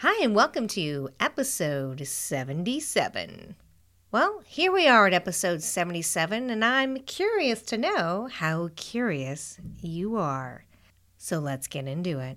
Hi, and welcome to episode 77. Well, here we are at episode 77, and I'm curious to know how curious you are. So let's get into it.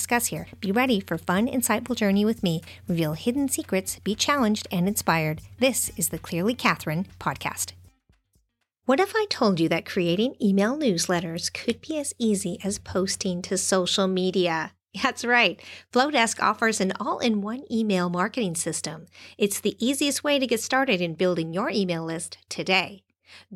discuss here. Be ready for fun, insightful journey with me. Reveal hidden secrets, be challenged and inspired. This is the Clearly Catherine podcast. What if I told you that creating email newsletters could be as easy as posting to social media? That's right. Flodesk offers an all in one email marketing system. It's the easiest way to get started in building your email list today.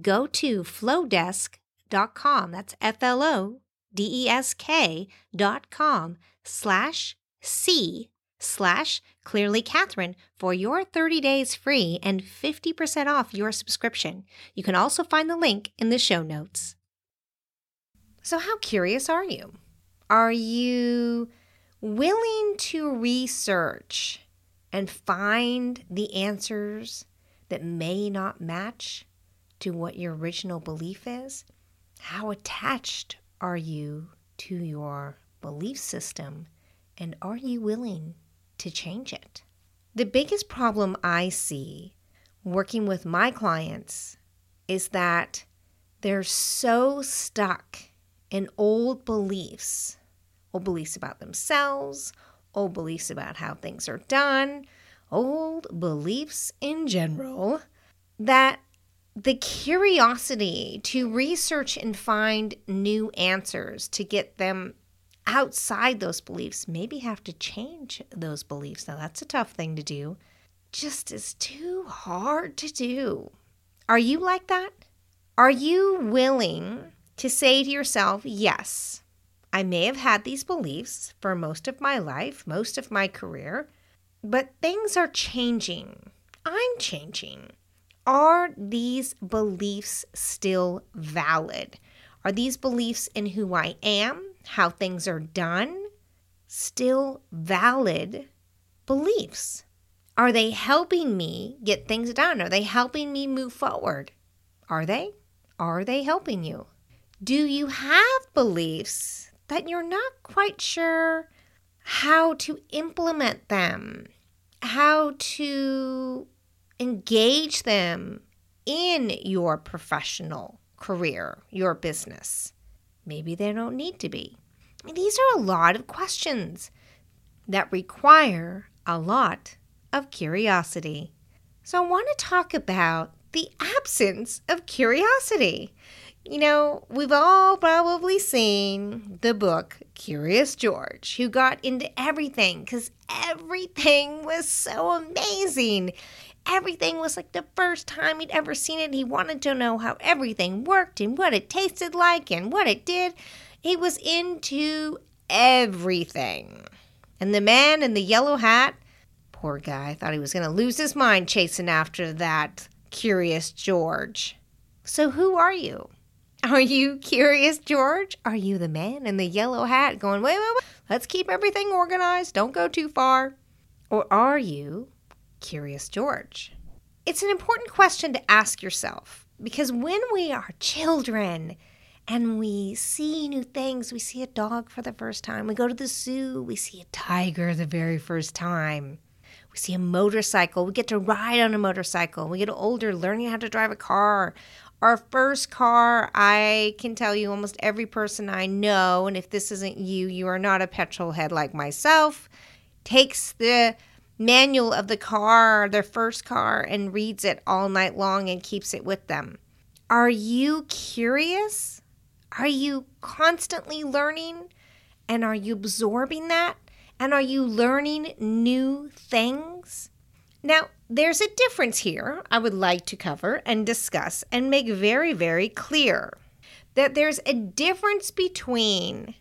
Go to flodesk.com. That's F L O D E S K.com slash C slash Clearly Catherine for your 30 days free and 50% off your subscription. You can also find the link in the show notes. So, how curious are you? Are you willing to research and find the answers that may not match to what your original belief is? How attached are you to your belief system and are you willing to change it? The biggest problem I see working with my clients is that they're so stuck in old beliefs, old beliefs about themselves, old beliefs about how things are done, old beliefs in general, that the curiosity to research and find new answers to get them outside those beliefs, maybe have to change those beliefs. Now, that's a tough thing to do, just is too hard to do. Are you like that? Are you willing to say to yourself, yes, I may have had these beliefs for most of my life, most of my career, but things are changing. I'm changing. Are these beliefs still valid? Are these beliefs in who I am how things are done still valid beliefs? Are they helping me get things done? Are they helping me move forward? Are they? Are they helping you? Do you have beliefs that you're not quite sure how to implement them, how to engage them in your professional career, your business? Maybe they don't need to be. These are a lot of questions that require a lot of curiosity. So, I want to talk about the absence of curiosity. You know, we've all probably seen the book Curious George, who got into everything because everything was so amazing. Everything was like the first time he'd ever seen it. He wanted to know how everything worked and what it tasted like and what it did. He was into everything. And the man in the yellow hat, poor guy, thought he was going to lose his mind chasing after that curious George. So, who are you? Are you curious George? Are you the man in the yellow hat going, wait, wait, wait, let's keep everything organized, don't go too far? Or are you Curious George? It's an important question to ask yourself because when we are children and we see new things, we see a dog for the first time, we go to the zoo, we see a tiger the very first time. We see a motorcycle. We get to ride on a motorcycle. We get older learning how to drive a car. Our first car, I can tell you almost every person I know, and if this isn't you, you are not a petrol head like myself, takes the manual of the car, their first car, and reads it all night long and keeps it with them. Are you curious? Are you constantly learning? And are you absorbing that? And are you learning new things? Now, there's a difference here I would like to cover and discuss and make very, very clear that there's a difference between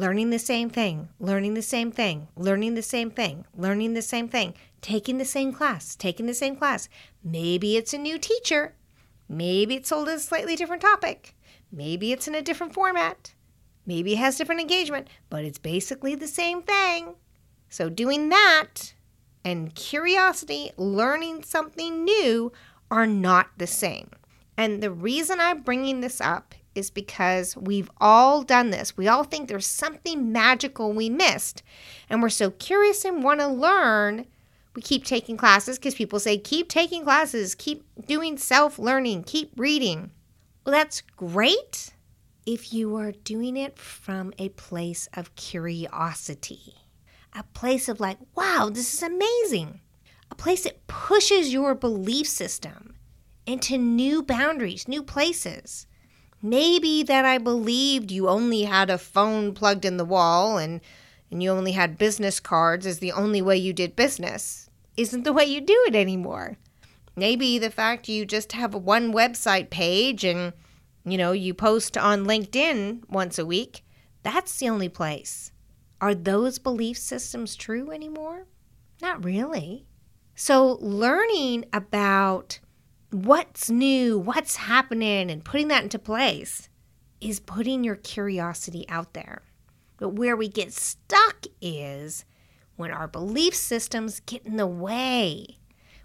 learning the same thing, learning the same thing, learning the same thing, learning the same thing, taking the same class, taking the same class. Maybe it's a new teacher. Maybe it's sold as a slightly different topic. Maybe it's in a different format. Maybe it has different engagement, but it's basically the same thing. So, doing that and curiosity, learning something new, are not the same. And the reason I'm bringing this up is because we've all done this. We all think there's something magical we missed. And we're so curious and want to learn. We keep taking classes because people say, keep taking classes, keep doing self learning, keep reading. Well, that's great if you are doing it from a place of curiosity, a place of like, wow, this is amazing, a place that pushes your belief system into new boundaries, new places. Maybe that I believed you only had a phone plugged in the wall and, and you only had business cards as the only way you did business isn't the way you do it anymore. Maybe the fact you just have one website page and you know, you post on LinkedIn once a week, that's the only place. Are those belief systems true anymore? Not really. So, learning about what's new, what's happening, and putting that into place is putting your curiosity out there. But where we get stuck is when our belief systems get in the way.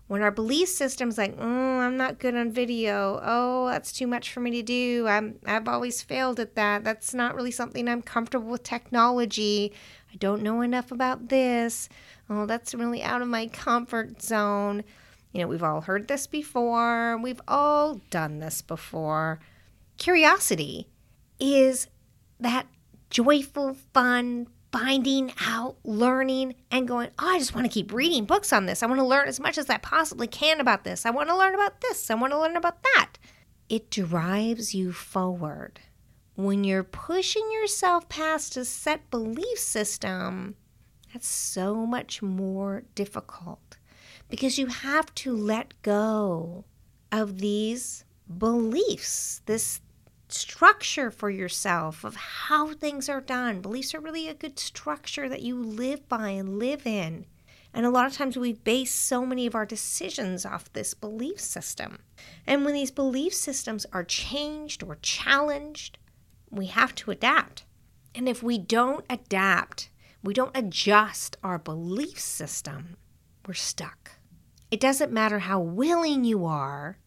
When our belief system's like, oh, I'm not good on video. Oh, that's too much for me to do. I'm, I've always failed at that. That's not really something I'm comfortable with technology. I don't know enough about this. Oh, that's really out of my comfort zone. You know, we've all heard this before, we've all done this before. Curiosity is that joyful, fun, finding out, learning, and going, oh, I just want to keep reading books on this. I want to learn as much as I possibly can about this. I want to learn about this. I want to learn about that. It drives you forward. When you're pushing yourself past a set belief system, that's so much more difficult because you have to let go of these beliefs, this structure for yourself of how things are done. Beliefs are really a good structure that you live by and live in. And a lot of times we base so many of our decisions off this belief system. And when these belief systems are changed or challenged, we have to adapt. And if we don't adapt, we don't adjust our belief system, we're stuck. It doesn't matter how willing you are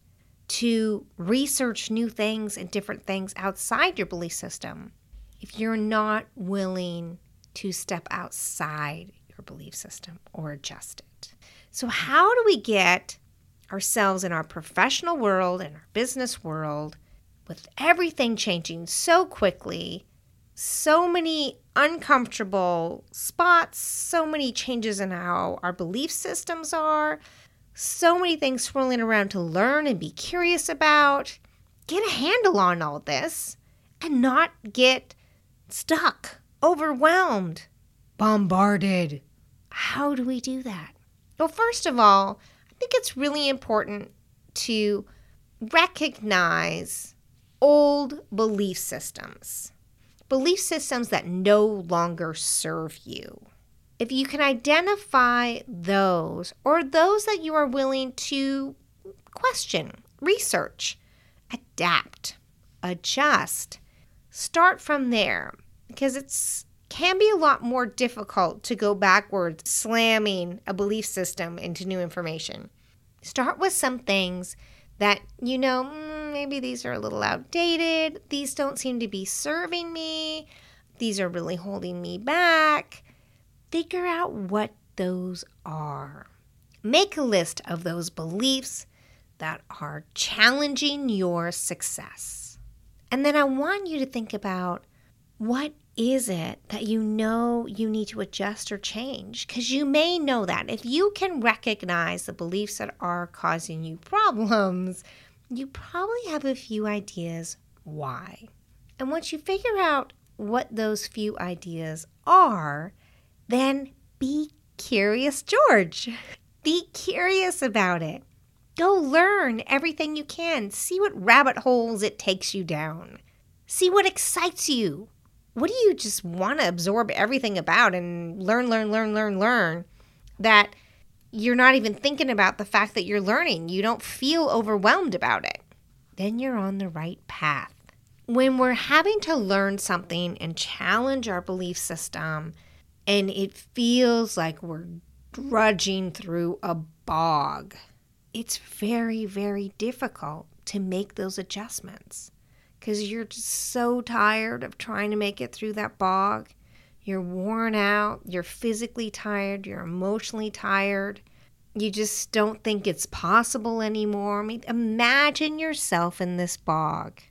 to research new things and different things outside your belief system if you're not willing to step outside your belief system or adjust it. So, how do we get ourselves in our professional world and our business world with everything changing so quickly? So many uncomfortable spots, so many changes in how our belief systems are, so many things swirling around to learn and be curious about. Get a handle on all this and not get stuck, overwhelmed, bombarded. How do we do that? Well, first of all, I think it's really important to recognize old belief systems, belief systems that no longer serve you if you can identify those or those that you are willing to question, research, adapt, adjust, start from there. Because it's can be a lot more difficult to go backwards slamming a belief system into new information. Start with some things that you know, mm, maybe these are a little outdated, these don't seem to be serving me, these are really holding me back figure out what those are. Make a list of those beliefs that are challenging your success. And then I want you to think about what is it that you know you need to adjust or change? Because you may know that. If you can recognize the beliefs that are causing you problems, you probably have a few ideas why. And once you figure out what those few ideas are, then be curious, George. Be curious about it. Go learn everything you can. See what rabbit holes it takes you down. See what excites you. what do you just want to absorb everything about and learn, learn, learn, learn, learn that you're not even thinking about the fact that you're learning? You don't feel overwhelmed about it. Then you're on the right path. When we're having to learn something and challenge our belief system, and it feels like we're drudging through a bog, it's very, very difficult to make those adjustments because you're just so tired of trying to make it through that bog. You're worn out, you're physically tired, you're emotionally tired. You just don't think it's possible anymore. I mean, imagine yourself in this bog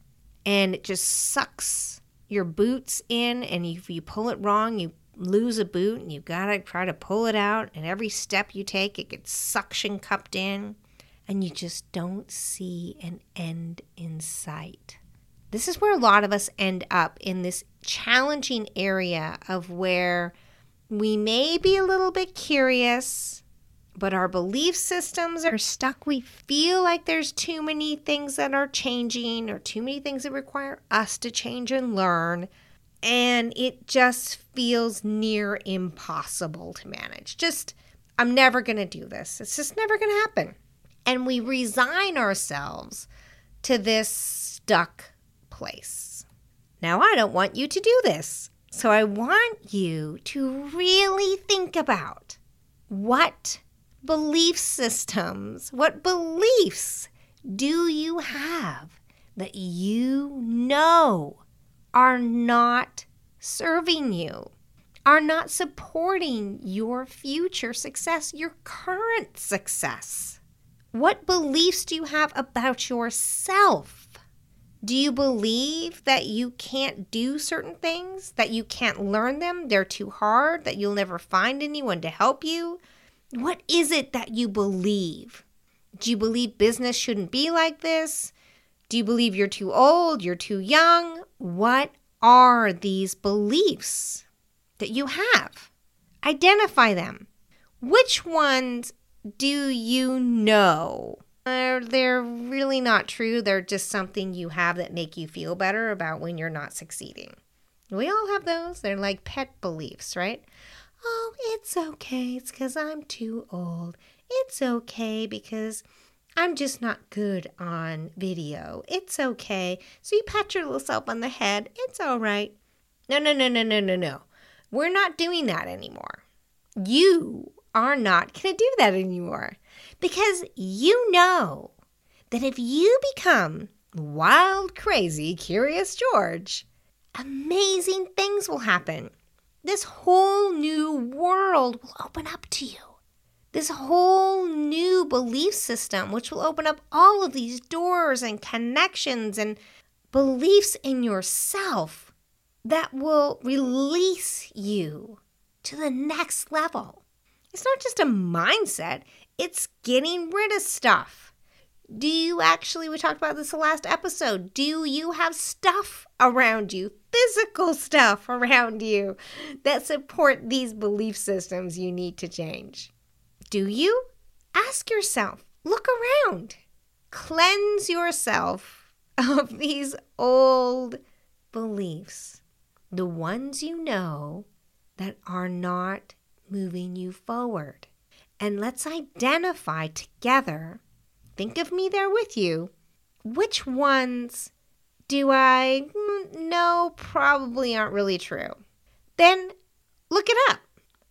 and it just sucks your boots in, and if you pull it wrong, you lose a boot and you gotta try to pull it out. And every step you take, it gets suction cupped in, and you just don't see an end in sight. This is where a lot of us end up in this challenging area of where we may be a little bit curious, but our belief systems are stuck. We feel like there's too many things that are changing or too many things that require us to change and learn. And it just feels near impossible to manage. Just, I'm never going to do this. It's just never going to happen. And we resign ourselves to this stuck place. Now, I don't want you to do this. So, I want you to really think about what belief systems, what beliefs do you have that you know are not serving you, are not supporting your future success, your current success? What beliefs do you have about yourself? Do you believe that you can't do certain things, that you can't learn them, they're too hard, that you'll never find anyone to help you? What is it that you believe? Do you believe business shouldn't be like this? Do you believe you're too old, you're too young? What are these beliefs that you have? Identify them. Which ones do you know? They're, they're really not true. They're just something you have that make you feel better about when you're not succeeding. We all have those. They're like pet beliefs, right? Oh, it's okay. It's because I'm too old. It's okay because I'm just not good on video. It's okay. So you pat your little self on the head. It's all right. No, no, no, no, no, no, no. We're not doing that anymore. You are not going to do that anymore. Because you know that if you become wild, crazy, curious George, amazing things will happen. This whole new world will open up to you. This whole new belief system, which will open up all of these doors and connections and beliefs in yourself that will release you to the next level. It's not just a mindset, it's getting rid of stuff. Do you actually, we talked about this the last episode, do you have stuff around you, physical stuff around you that support these belief systems you need to change? Do you? Ask yourself, look around, cleanse yourself of these old beliefs, the ones you know that are not moving you forward. And let's identify together, think of me there with you, which ones do I mm, know probably aren't really true. Then look it up.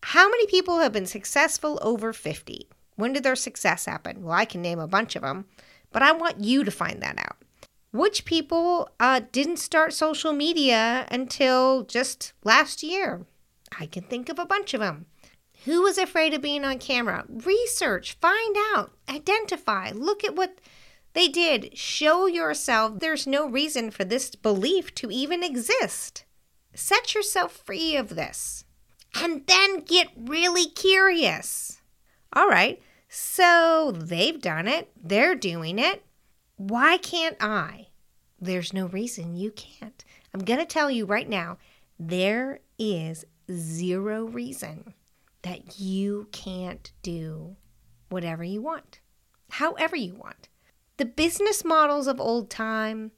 How many people have been successful over 50? When did their success happen? Well, I can name a bunch of them, but I want you to find that out. Which people uh, didn't start social media until just last year? I can think of a bunch of them. Who was afraid of being on camera? Research, find out, identify, look at what they did. Show yourself there's no reason for this belief to even exist. Set yourself free of this. And then get really curious. All right, so they've done it, they're doing it. Why can't I? There's no reason you can't. I'm going to tell you right now there is zero reason that you can't do whatever you want, however you want. The business models of old time,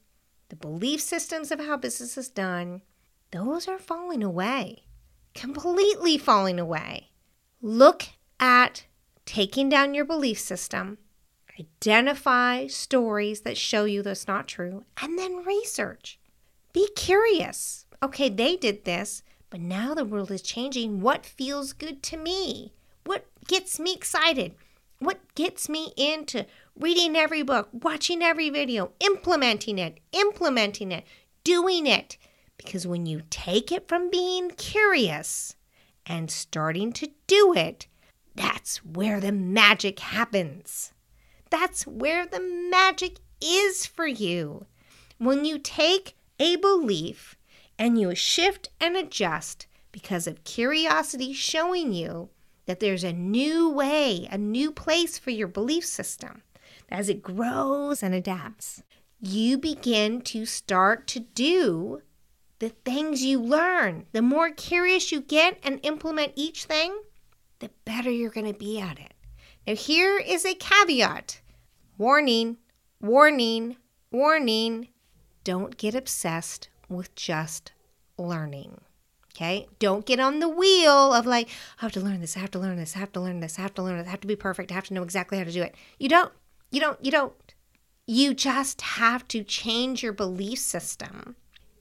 the belief systems of how business is done, those are falling away, completely falling away. Look at taking down your belief system, identify stories that show you that's not true, and then research. Be curious. Okay, they did this, but now the world is changing. What feels good to me? What gets me excited? What gets me into reading every book, watching every video, implementing it, implementing it, doing it? Because when you take it from being curious and starting to do it, that's where the magic happens. That's where the magic is for you. When you take a belief and you shift and adjust because of curiosity showing you that there's a new way, a new place for your belief system. As it grows and adapts, you begin to start to do the things you learn. The more curious you get and implement each thing, the better you're going to be at it. Now, here is a caveat warning, warning, warning. Don't get obsessed with just learning. Okay? Don't get on the wheel of like, I have to learn this, I have to learn this, I have to learn this, I have to learn this, I have to be perfect, I have to know exactly how to do it. You don't. You don't. You don't. You just have to change your belief system.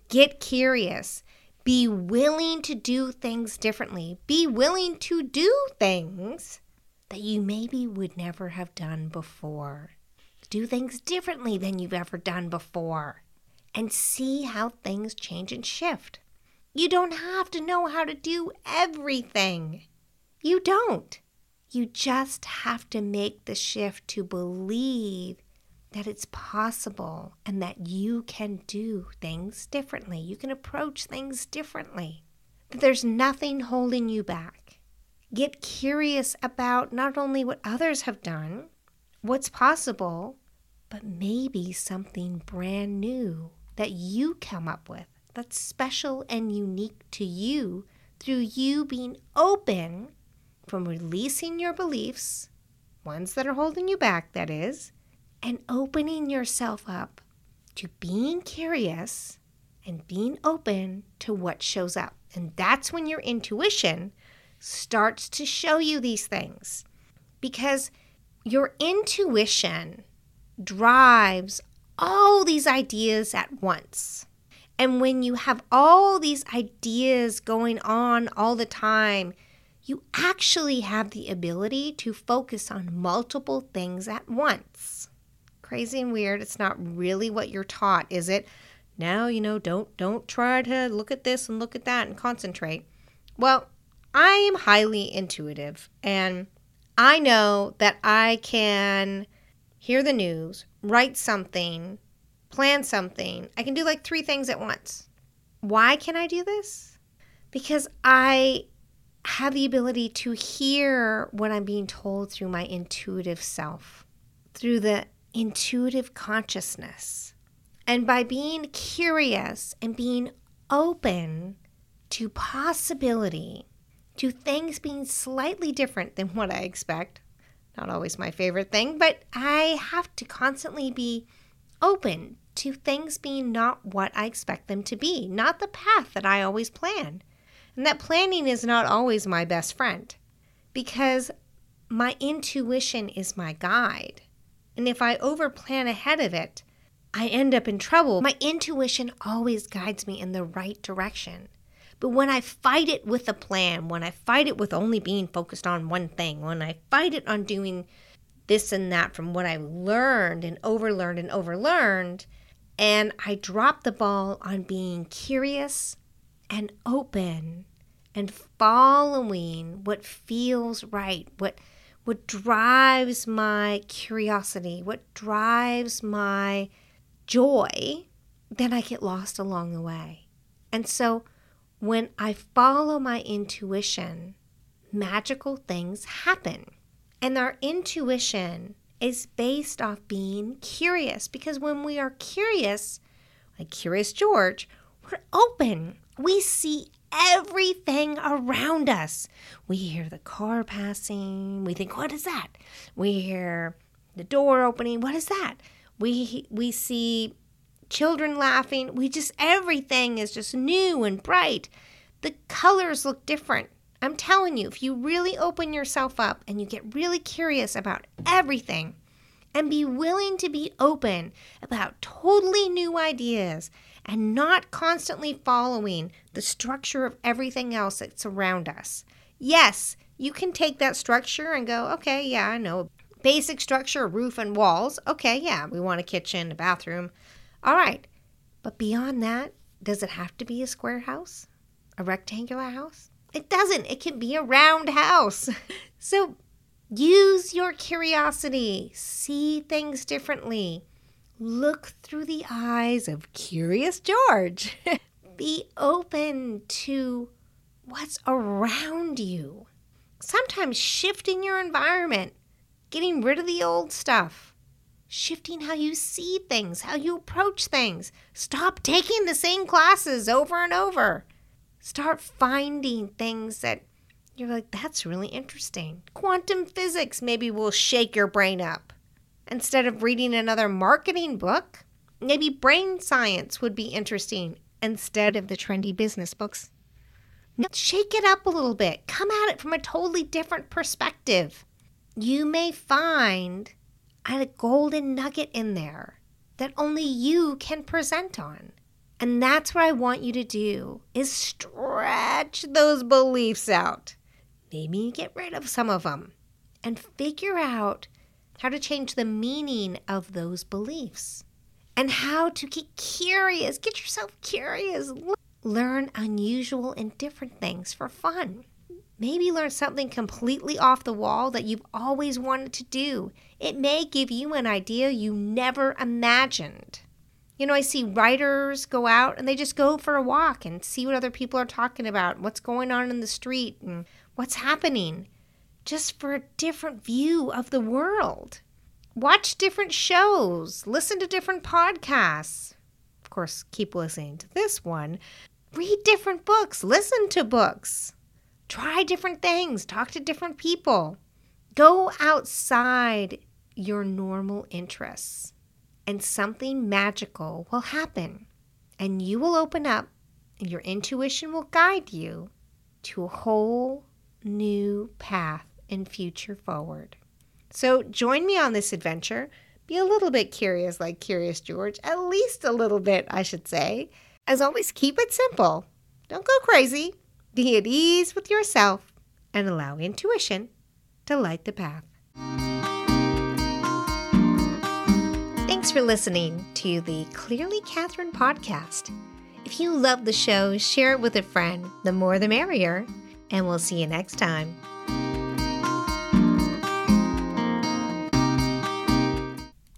Get curious. Be willing to do things differently. Be willing to do things that you maybe would never have done before. Do things differently than you've ever done before and see how things change and shift. You don't have to know how to do everything. You don't. You just have to make the shift to believe that it's possible and that you can do things differently. You can approach things differently. That there's nothing holding you back. Get curious about not only what others have done, what's possible, but maybe something brand new that you come up with that's special and unique to you through you being open from releasing your beliefs, ones that are holding you back, that is, and opening yourself up to being curious and being open to what shows up. And that's when your intuition starts to show you these things because your intuition drives all these ideas at once. And when you have all these ideas going on all the time, you actually have the ability to focus on multiple things at once. Crazy and weird. It's not really what you're taught, is it? Now, you know, don't don't try to look at this and look at that and concentrate. Well, I am highly intuitive and I know that I can hear the news, write something, plan something. I can do like three things at once. Why can I do this? Because I have the ability to hear what I'm being told through my intuitive self, through the intuitive consciousness. And by being curious and being open to possibility, to things being slightly different than what I expect, not always my favorite thing, but I have to constantly be open to things being not what I expect them to be, not the path that I always plan. And that planning is not always my best friend because my intuition is my guide. And if I overplan ahead of it, I end up in trouble. My intuition always guides me in the right direction. But when I fight it with a plan, when I fight it with only being focused on one thing, when I fight it on doing this and that from what I've learned and overlearned and overlearned, and I drop the ball on being curious and open and following what feels right, what what drives my curiosity, what drives my joy, then I get lost along the way. And so when I follow my intuition, magical things happen. And our intuition is based off being curious because when we are curious, like Curious George, we're open. We see everything around us. We hear the car passing. We think, what is that? We hear the door opening. What is that? We we see children laughing. We just, everything is just new and bright. The colors look different. I'm telling you, if you really open yourself up and you get really curious about everything and be willing to be open about totally new ideas and not constantly following the structure of everything else that's around us. Yes, you can take that structure and go, okay, yeah, I know. Basic structure, roof and walls. Okay, yeah, we want a kitchen, a bathroom. All right. But beyond that, does it have to be a square house? A rectangular house? It doesn't. It can be a round house. so use your curiosity, see things differently, look through the eyes of Curious George. be open to what's around you. Sometimes shifting your environment, getting rid of the old stuff, shifting how you see things, how you approach things. Stop taking the same classes over and over. Start finding things that you're like, that's really interesting. Quantum physics maybe will shake your brain up. Instead of reading another marketing book, maybe brain science would be interesting instead of the trendy business books. Shake it up a little bit. Come at it from a totally different perspective. You may find a golden nugget in there that only you can present on. And that's what I want you to do is stretch those beliefs out. Maybe get rid of some of them and figure out how to change the meaning of those beliefs and how to get curious. Get yourself curious. Learn unusual and different things for fun. Maybe learn something completely off the wall that you've always wanted to do. It may give you an idea you never imagined. You know, I see writers go out and they just go for a walk and see what other people are talking about, what's going on in the street, and what's happening, just for a different view of the world. Watch different shows, listen to different podcasts. Of course, keep listening to this one. Read different books, listen to books, try different things, talk to different people. Go outside your normal interests and something magical will happen. And you will open up, and your intuition will guide you to a whole new path and future forward. So join me on this adventure. Be a little bit curious, like Curious George, at least a little bit, I should say. As always, keep it simple. Don't go crazy. Be at ease with yourself and allow intuition to light the path. Thanks for listening to the Clearly Catherine podcast. If you love the show, share it with a friend. The more the merrier. And we'll see you next time.